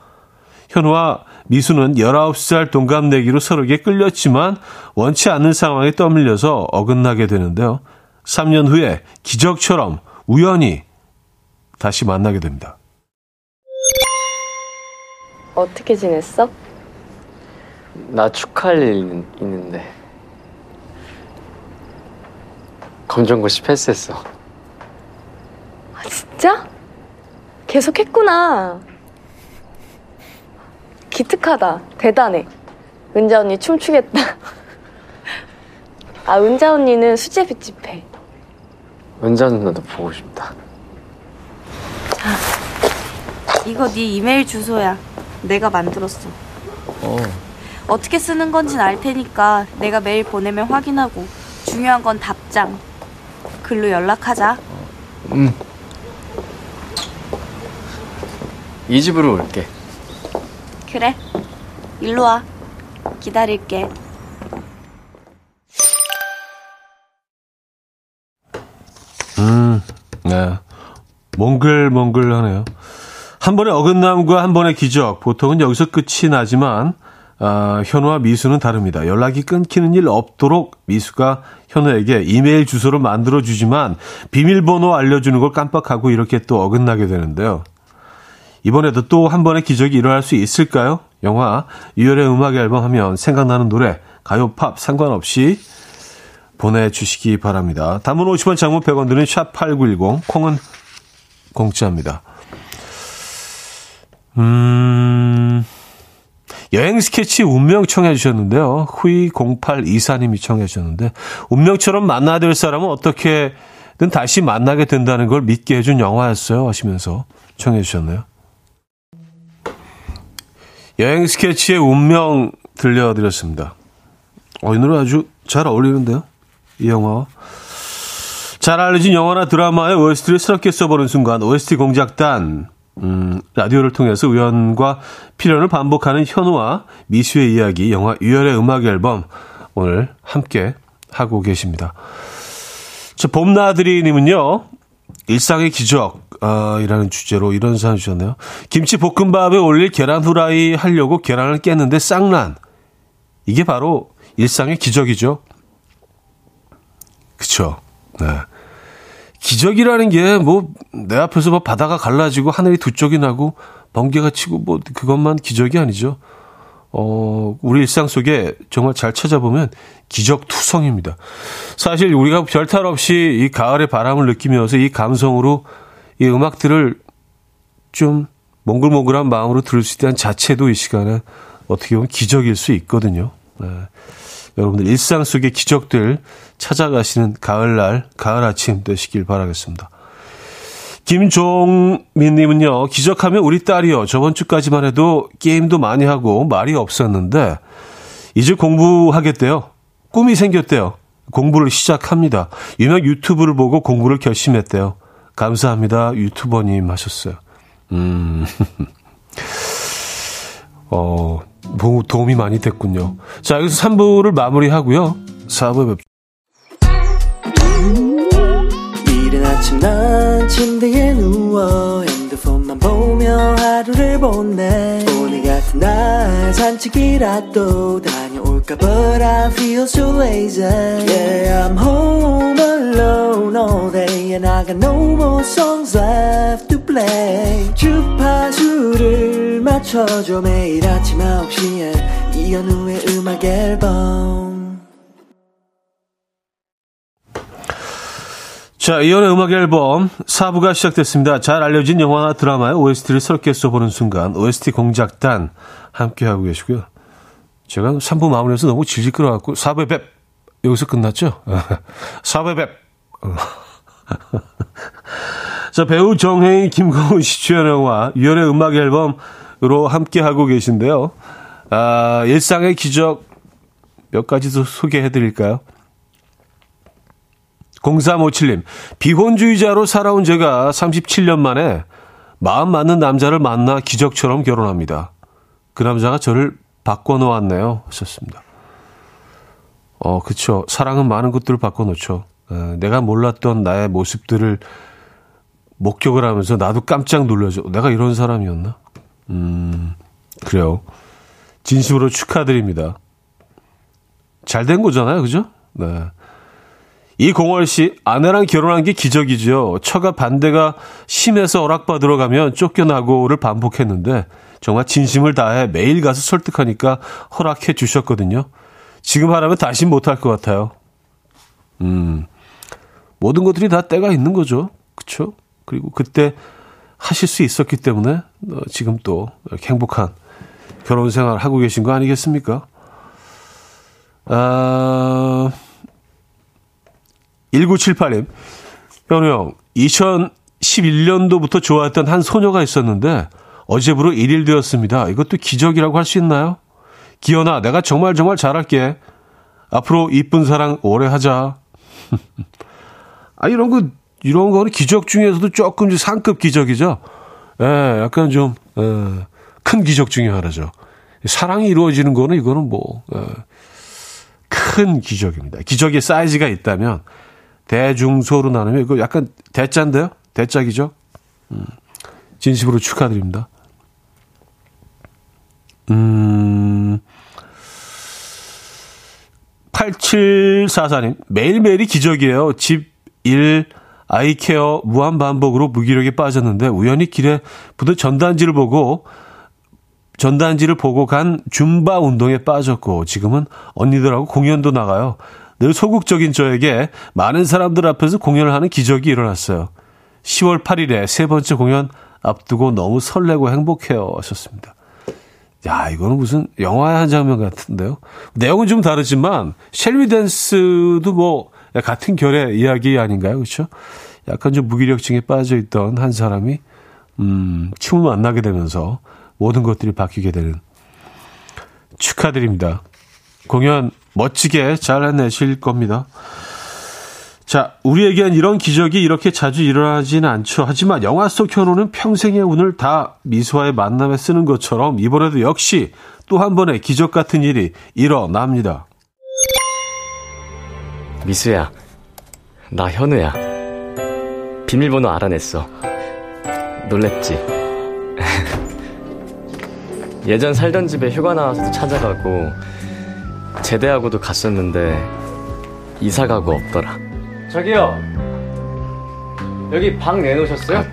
현우와 미수는 19살 동갑내기로 서로에게 끌렸지만 원치 않는 상황에 떠밀려서 어긋나게 되는데요. 3년 후에 기적처럼 우연히 다시 만나게 됩니다. 어떻게 지냈어? 나 축하할 일 있는, 있는데 검정고시 패스했어 아, 진짜? 계속 했구나. 기특하다. 대단해. 은자 언니 춤추겠다. 아, 은자 언니는 수제 빗집해. 은자 누나도 보고 싶다 이거 네 이메일 주소야. 내가 만들었어. 어 어떻게 쓰는 건진 알 테니까 내가 메일 보내면 확인하고 중요한 건 답장. 글로 연락하자. 음. 이 집으로 올게 그래. 일로 와. 기다릴게. 음, 네. 몽글몽글하네요. 한 번의 어긋남과 한 번의 기적. 보통은 여기서 끝이 나지만, 아, 현우와 미수는 다릅니다. 연락이 끊기는 일 없도록 미수가 현우에게 이메일 주소를 만들어주지만, 비밀번호 알려주는 걸 깜빡하고 이렇게 또 어긋나게 되는데요. 이번에도 또 한 번의 기적이 일어날 수 있을까요? 영화, 유열의 음악 앨범 하면 생각나는 노래, 가요, 팝, 상관없이 보내주시기 바랍니다. 단문 50원 장문 100원 드는 샵8910 콩은 공짜입니다. 음, 여행 스케치 운명 청해 주셨는데요. 후이 0824님이 청해 주셨는데 운명처럼 만나야 될 사람은 어떻게든 다시 만나게 된다는 걸 믿게 해준 영화였어요 하시면서 청해 주셨네요. 여행 스케치의 운명 들려드렸습니다. 어, 이 노래 아주 잘 어울리는데요. 이 영화와. 잘 알려진 영화나 드라마의 OST를 새롭게 써보는 순간 OST 공작단 음, 라디오를 통해서 우연과 필연을 반복하는 현우와 미수의 이야기 영화 유열의 음악 앨범 오늘 함께 하고 계십니다. 저 봄나들이님은요 일상의 기적 아, 이라는 주제로 이런 사연 주셨네요. 김치 볶음밥에 올릴 계란 후라이 하려고 계란을 깼는데 쌍난 이게 바로 일상의 기적이죠. 그쵸. 네. 기적이라는 게 뭐 내 앞에서 뭐 바다가 갈라지고 하늘이 두 쪽이 나고 번개가 치고 뭐 그것만 기적이 아니죠. 어, 우리 일상 속에 정말 잘 찾아보면 기적 투성입니다. 사실 우리가 별탈 없이 이 가을의 바람을 느끼면서 이 감성으로 이 음악들을 좀 몽글몽글한 마음으로 들을 수 있다는 자체도 이 시간에 어떻게 보면 기적일 수 있거든요. 네. 여러분들 일상 속의 기적들 찾아가시는 가을날, 가을 아침 되시길 바라겠습니다. 김종민님은요, 기적하면 우리 딸이요. 저번 주까지만 해도 게임도 많이 하고 말이 없었는데, 이제 공부하겠대요. 꿈이 생겼대요. 공부를 시작합니다. 유명 유튜브를 보고 공부를 결심했대요. 감사합니다. 유튜버님 하셨어요. 음. 어, 도움이 많이 됐군요. 자, 여기서 3부를 마무리하고요. 4부에 뵙죠. 이른 아침 난 침대에 누워 핸드폰만 보며 하루를 보내 오늘 같은 날 산책이라도 다 녀올까 But I feel so lazy Yeah I'm home alone all day And I got no more songs left to play 주파수를 맞춰줘 매일 아침 9시에 이현우의 음악 앨범 자, 이연의 음악 앨범 4부가 시작됐습니다. 잘 알려진 영화나 드라마의 OST를 새롭게 써보는 순간 OST 공작단 함께하고 계시고요. 제가 3부 마무리해서 너무 질질 끌어갖고 4부의 뵙 여기서 끝났죠? 4부의 뵙 자, 배우 정혜인, 김고은 씨 주연 영화 이연의 음악 앨범으로 함께하고 계신데요. 아, 일상의 기적 몇 가지 더 소개해드릴까요? 0357님, 비혼주의자로 살아온 제가 37년 만에 마음 맞는 남자를 만나 기적처럼 결혼합니다. 그 남자가 저를 바꿔놓았네요. 하셨습니다. 어, 그쵸. 사랑은 많은 것들을 바꿔놓죠. 에, 내가 몰랐던 나의 모습들을 목격을 하면서 나도 깜짝 놀라죠. 내가 이런 사람이었나? 음, 그래요. 진심으로 축하드립니다. 잘 된 거잖아요, 그죠? 네. 이공월 씨, 아내랑 결혼한 게 기적이죠. 처가 반대가 심해서 허락받으러 가면 쫓겨나고를 반복했는데, 정말 진심을 다해 매일 가서 설득하니까 허락해 주셨거든요. 지금 하라면 다시 못할 것 같아요. 음, 모든 것들이 다 때가 있는 거죠. 그쵸? 그리고 그때 하실 수 있었기 때문에 어, 지금 또 이렇게 행복한 결혼 생활 하고 계신 거 아니겠습니까? 아, 1978님, 현우 형, 2011년도부터 좋아했던 한 소녀가 있었는데, 어제부로 1일 되었습니다. 이것도 기적이라고 할 수 있나요? 기현아, 내가 정말 정말 잘할게. 앞으로 이쁜 사랑 오래 하자. 아, 이런 거, 이런 거는 기적 중에서도 조금 상급 기적이죠. 예, 약간 좀, 예, 큰 기적 중에 하나죠. 사랑이 이루어지는 거는 이거는 뭐, 예, 큰 기적입니다. 기적의 사이즈가 있다면, 대중소로 나누면 이거 약간? 대자 기적? 음, 진심으로 축하드립니다. 음, 8744님, 매일매일이 기적이에요. 집, 일, 아이케어 무한 반복으로 무기력에 빠졌는데 우연히 길에 부대 전단지를 보고 전단지를 보고 간 줌바 운동에 빠졌고 지금은 언니들하고 공연도 나가요. 늘 소극적인 저에게 많은 사람들 앞에서 공연을 하는 기적이 일어났어요. 10월 8일에 세 번째 공연 앞두고 너무 설레고 행복해요. 하셨습니다. 야, 이거는 무슨 영화의 한 장면 같은데요. 내용은 좀 다르지만 셸리 댄스도 뭐 같은 결의 이야기 아닌가요? 그렇죠? 약간 좀 무기력증에 빠져 있던 한 사람이 음, 춤을 만나게 되면서 모든 것들이 바뀌게 되는 축하드립니다. 공연 멋지게 잘 해내실 겁니다. 자, 우리에겐 이런 기적이 이렇게 자주 일어나지는 않죠. 하지만 영화 속 현우는 평생의 운을 다 미소와의 만남에 쓰는 것처럼 이번에도 역시 또 한 번의 기적 같은 일이 일어납니다. 미수야, 나 현우야. 비밀번호 알아냈어. 놀랬지? 예전 살던 집에 휴가 나와서도 찾아가고, 제대하고도 갔었는데, 이사 가고 없더라. 저기요. 여기 방 내놓으셨어요?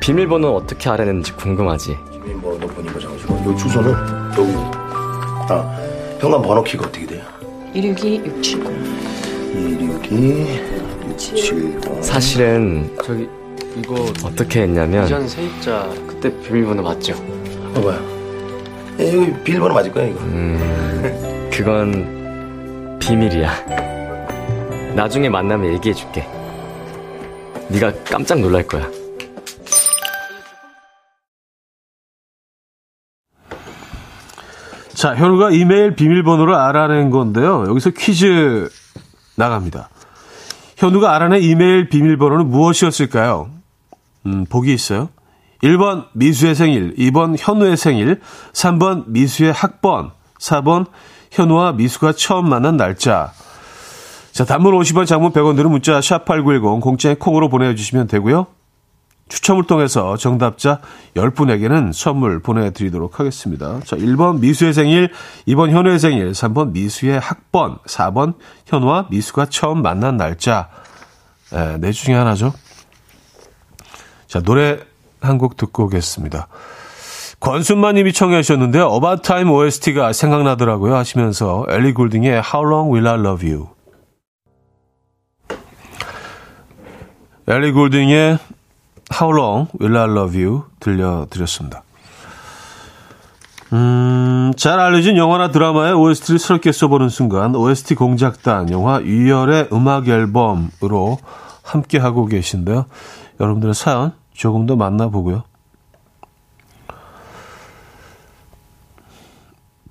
비밀번호 어떻게 알아냈는지 궁금하지. 비밀번호 보니까 장수가 요 주소는 여기. 아, 현관 번호키가 어떻게 돼요? 162 670. 262 670. 사실은 저기 이거 어떻게 했냐면 이전 세입자 그때 비밀번호 맞죠? 봐봐요. 예, 여기 비밀번호 맞을 거야 이거. 음, 그건 비밀이야. 나중에 만나면 얘기해줄게. 네가 깜짝 놀랄 거야. 자, 현우가 이메일 비밀번호를 알아낸 건데요. 여기서 퀴즈 나갑니다. 현우가 알아낸 이메일 비밀번호는 무엇이었을까요? 음, 보기 있어요. 1번 미수의 생일, 2번 현우의 생일, 3번 미수의 학번, 4번 현우와 미수가 처음 만난 날짜. 자, 단문 50원, 장문 100원 드는 문자 샵8910 공짜의 콩으로 보내주시면 되고요. 추첨을 통해서 정답자 10분에게는 선물 보내드리도록 하겠습니다. 자, 1번 미수의 생일, 2번 현우의 생일, 3번 미수의 학번, 4번 현우와 미수가 처음 만난 날짜. 에, 네 중에 하나죠. 자, 노래 한 곡 듣고 오겠습니다. 권순만 님이 청해 주셨는데요. 어바타임 OST가 생각나더라고요 하시면서 엘리 골딩의 How Long Will I Love You 엘리 골딩의 How Long Will I Love You 들려드렸습니다. 음, 잘 알려진 영화나 드라마의 OST를 새롭게 써보는 순간 OST 공작단 영화 유열의 음악 앨범으로 함께하고 계신데요. 여러분들의 사연 조금 더 만나보고요.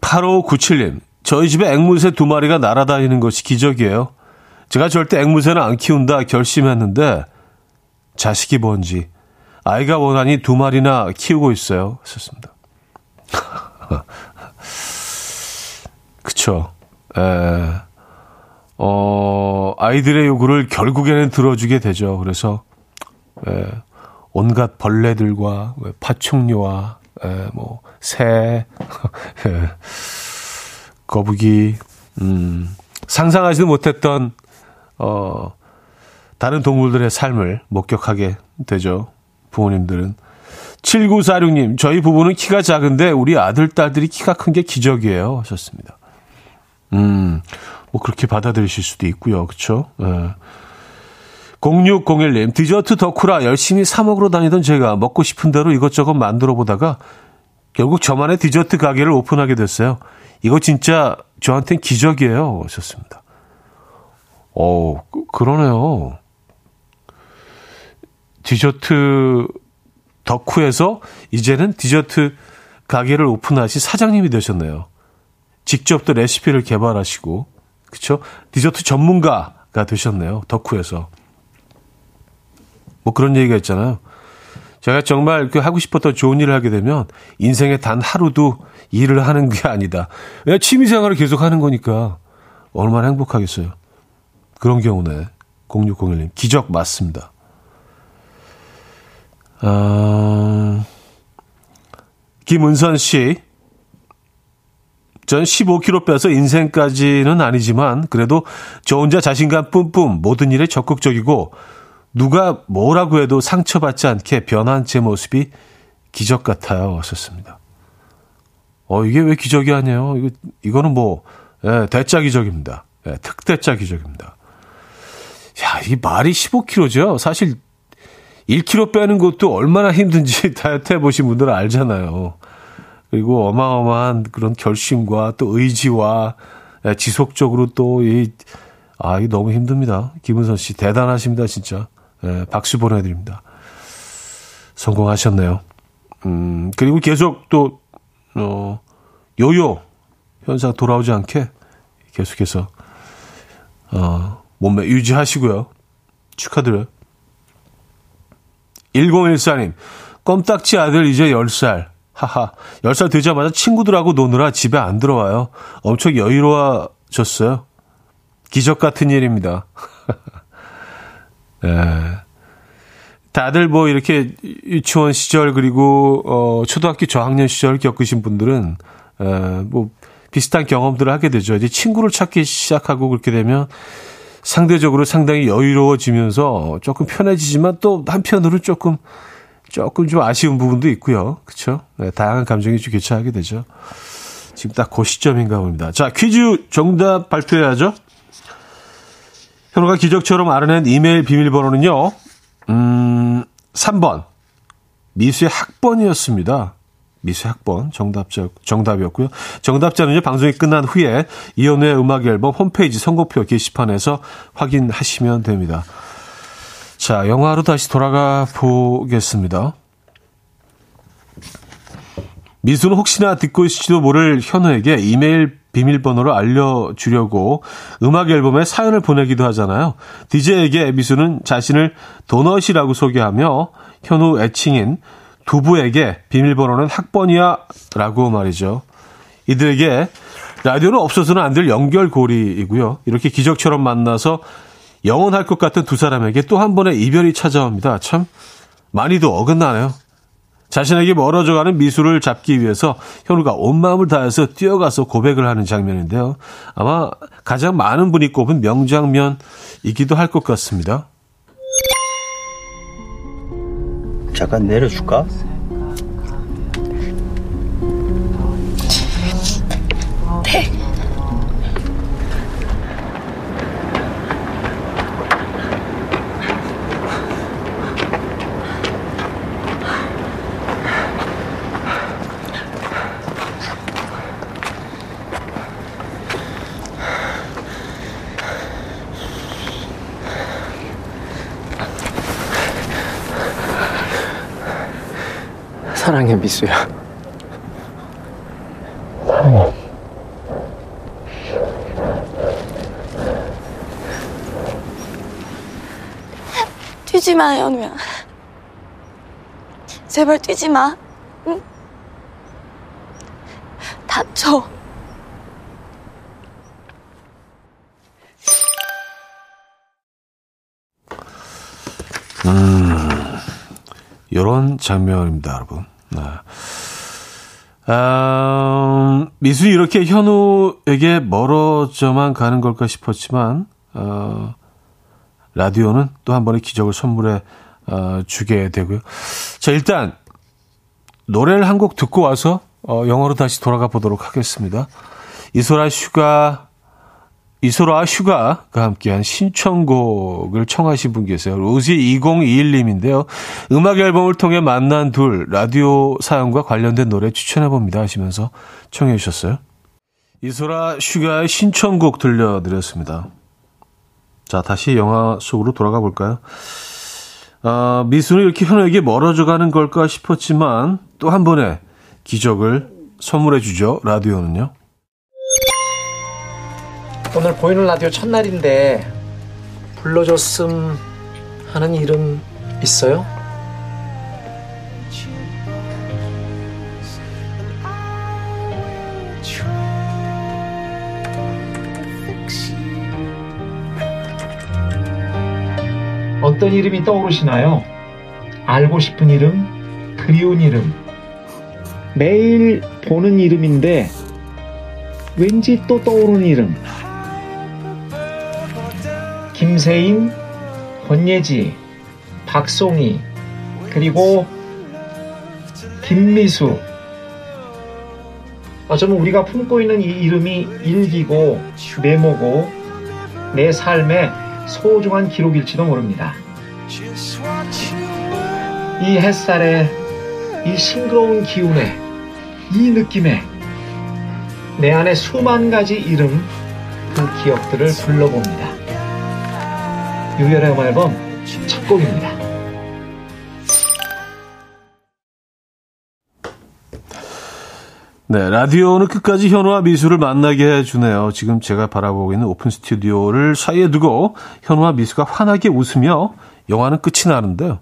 8597님, 저희 집에 앵무새 두 마리가 날아다니는 것이 기적이에요. 제가 절대 앵무새는 안 키운다 결심했는데, 자식이 뭔지, 아이가 원하니 두 마리나 키우고 있어요. 썼습니다. 그쵸. 에, 어, 아이들의 요구를 결국에는 들어주게 되죠. 그래서, 에, 온갖 벌레들과 파충류와 에, 뭐 새, 거북이, 음, 상상하지도 못했던, 어, 다른 동물들의 삶을 목격하게 되죠. 부모님들은. 7946님, 저희 부부는 키가 작은데 우리 아들, 딸들이 키가 큰 게 기적이에요. 하셨습니다. 음, 뭐 그렇게 받아들이실 수도 있고요. 그쵸? 예. 0601님, 디저트 덕후라 열심히 사 먹으러 다니던 제가 먹고 싶은 대로 이것저것 만들어 보다가 결국 저만의 디저트 가게를 오픈하게 됐어요. 이거 진짜 저한텐 기적이에요. 하셨습니다. 어, 그, 그러네요. 디저트 덕후에서 이제는 디저트 가게를 오픈하시 사장님이 되셨네요. 직접 또 레시피를 개발하시고, 그쵸? 디저트 전문가가 되셨네요. 덕후에서. 뭐 그런 얘기가 있잖아요. 제가 정말 그 하고 싶었던 좋은 일을 하게 되면 인생에 단 하루도 일을 하는 게 아니다. 왜 취미 생활을 계속 하는 거니까 얼마나 행복하겠어요. 그런 경우네. 0601님. 기적 맞습니다. 아, 김은선 씨. 전 15kg 빼서 인생까지는 아니지만 그래도 저 혼자 자신감 뿜뿜 모든 일에 적극적이고 누가 뭐라고 해도 상처받지 않게 변한 제 모습이 기적 같아요. 하셨습니다. 어, 이게 왜 기적이 아니에요? 이거, 이거는 뭐, 예, 대짜 기적입니다. 예, 특대짜 기적입니다. 야, 이 말이 15kg죠? 사실 1kg 빼는 것도 얼마나 힘든지 다이어트 해보신 분들은 알잖아요. 그리고 어마어마한 그런 결심과 또 의지와 예, 지속적으로 또 이, 아, 이 너무 힘듭니다. 김은선 씨, 대단하십니다, 진짜. 예, 박수 보내드립니다. 성공하셨네요. 음, 그리고 계속 또, 어, 요요 현상 돌아오지 않게 계속해서, 어, 몸매 유지하시고요. 축하드려요. 1014님, 껌딱지 아들 이제 10살. 하하, 10살 되자마자 친구들하고 노느라 집에 안 들어와요. 엄청 여유로워졌어요. 기적 같은 일입니다. 예. 다들 뭐 이렇게 유치원 시절 그리고 어 초등학교 저학년 시절 겪으신 분들은 에 뭐 비슷한 경험들을 하게 되죠. 이제 친구를 찾기 시작하고 그렇게 되면 상대적으로 상당히 여유로워지면서 조금 편해지지만 또 한편으로 조금 조금 좀 아쉬운 부분도 있고요. 그렇죠? 네, 다양한 감정이 좀 교차하게 되죠. 지금 딱 그 시점인가 봅니다. 자, 퀴즈 정답 발표해야죠. 현우가 기적처럼 알아낸 이메일 비밀번호는요. 음, 3번. 미수의 학번이었습니다. 미수의 학번. 정답자, 정답이었고요. 정답자는요, 방송이 끝난 후에 이연우의 음악 앨범 홈페이지 선곡표 게시판에서 확인하시면 됩니다. 자, 영화로 다시 돌아가 보겠습니다. 미수는 혹시나 듣고 있을지도 모를 현우에게 이메일 비밀번호를 알려주려고 음악 앨범에 사연을 보내기도 하잖아요. DJ에게 미수는 자신을 도넛이라고 소개하며 현우 애칭인 두부에게 비밀번호는 학번이야 라고 말이죠. 이들에게 라디오는 없어서는 안 될 연결고리이고요. 이렇게 기적처럼 만나서 영원할 것 같은 두 사람에게 또 한 번의 이별이 찾아옵니다. 참 많이도 어긋나네요. 자신에게 멀어져가는 미수를 잡기 위해서 현우가 온 마음을 다해서 뛰어가서 고백을 하는 장면인데요. 아마 가장 많은 분이 꼽은 명장면이기도 할 것 같습니다. 잠깐 내려줄까? 사랑해, 미수야. 뛰지 마, 현우야. 제발 뛰지 마. 응? 다쳐. 음, 이런 장면입니다, 여러분. 네. 아, 미수는 이렇게 현우에게 멀어져만 가는 걸까 싶었지만, 어, 라디오는 또 한 번의 기적을 선물해 어, 주게 되고요. 자, 일단 노래를 한 곡 듣고 와서 어, 영화로 다시 돌아가 보도록 하겠습니다. 이소라 Sugar 이소라 슈가가 함께한 신청곡을 청하신 분 계세요. 로지 2021님인데요. 음악 앨범을 통해 만난 둘 라디오 사연과 관련된 노래 추천해 봅니다 하시면서 청해 주셨어요. 이소라 슈가의 신청곡 들려드렸습니다. 자, 다시 영화 속으로 돌아가 볼까요? 아, 미술은 이렇게 현우에게 멀어져 가는 걸까 싶었지만 또 한 번의 기적을 선물해 주죠. 라디오는요. 오늘 보이는 라디오 첫날인데 불러줬음 하는 이름 있어요? 어떤 이름이 떠오르시나요? 알고 싶은 이름, 그리운 이름, 매일 보는 이름인데 왠지 또 떠오르는 이름. 김세인, 권예지, 박송희, 그리고 김미수. 어쩌면 우리가 품고 있는 이 이름이 일기고 메모고 내 삶의 소중한 기록일지도 모릅니다. 이 햇살에 이 싱그러운 기운에 이 느낌에 내 안에 수만 가지 이름 그 기억들을 불러봅니다. 유열의 음악 앨범 첫 곡입니다. 네, 라디오는 끝까지 현우와 미수를 만나게 해주네요. 지금 제가 바라보고 있는 오픈 스튜디오를 사이에 두고 현우와 미수가 환하게 웃으며 영화는 끝이 나는데요.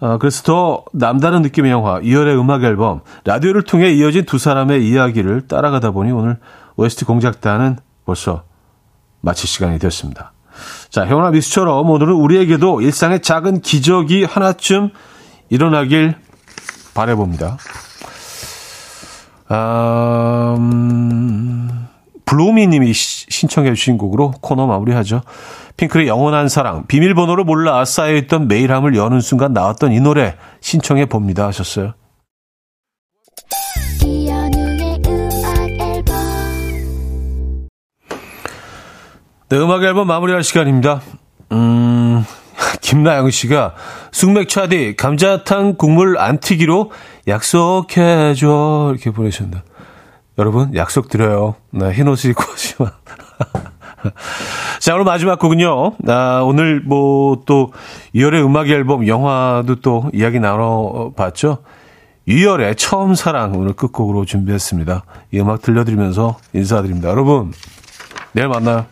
아, 그래서 더 남다른 느낌의 영화, 2열의 음악 앨범, 라디오를 통해 이어진 두 사람의 이야기를 따라가다 보니 오늘 OST 공작단은 벌써 마칠 시간이 되었습니다. 자, 현우와 미수처럼 오늘은 우리에게도 일상의 작은 기적이 하나쯤 일어나길 바래봅니다. 아, 음, 블로미님이 신청해 주신 곡으로 코너 마무리하죠. 핑클의 영원한 사랑, 비밀번호를 몰라 쌓여있던 메일함을 여는 순간 나왔던 이 노래 신청해 봅니다 하셨어요. 네, 음악 앨범 마무리할 시간입니다. 음, 김나영 씨가 숙맥 차디 감자탕 국물 안 튀기로 약속해줘 이렇게 보내셨는데 여러분 약속 드려요. 네, 흰 옷을 입고 오지만 자 오늘 마지막 곡은요. 아, 오늘 뭐 또 2월의 음악 앨범 영화도 또 이야기 나눠봤죠. 2월의 처음 사랑 오늘 끝곡으로 준비했습니다. 이 음악 들려드리면서 인사드립니다. 여러분 내일 만나요.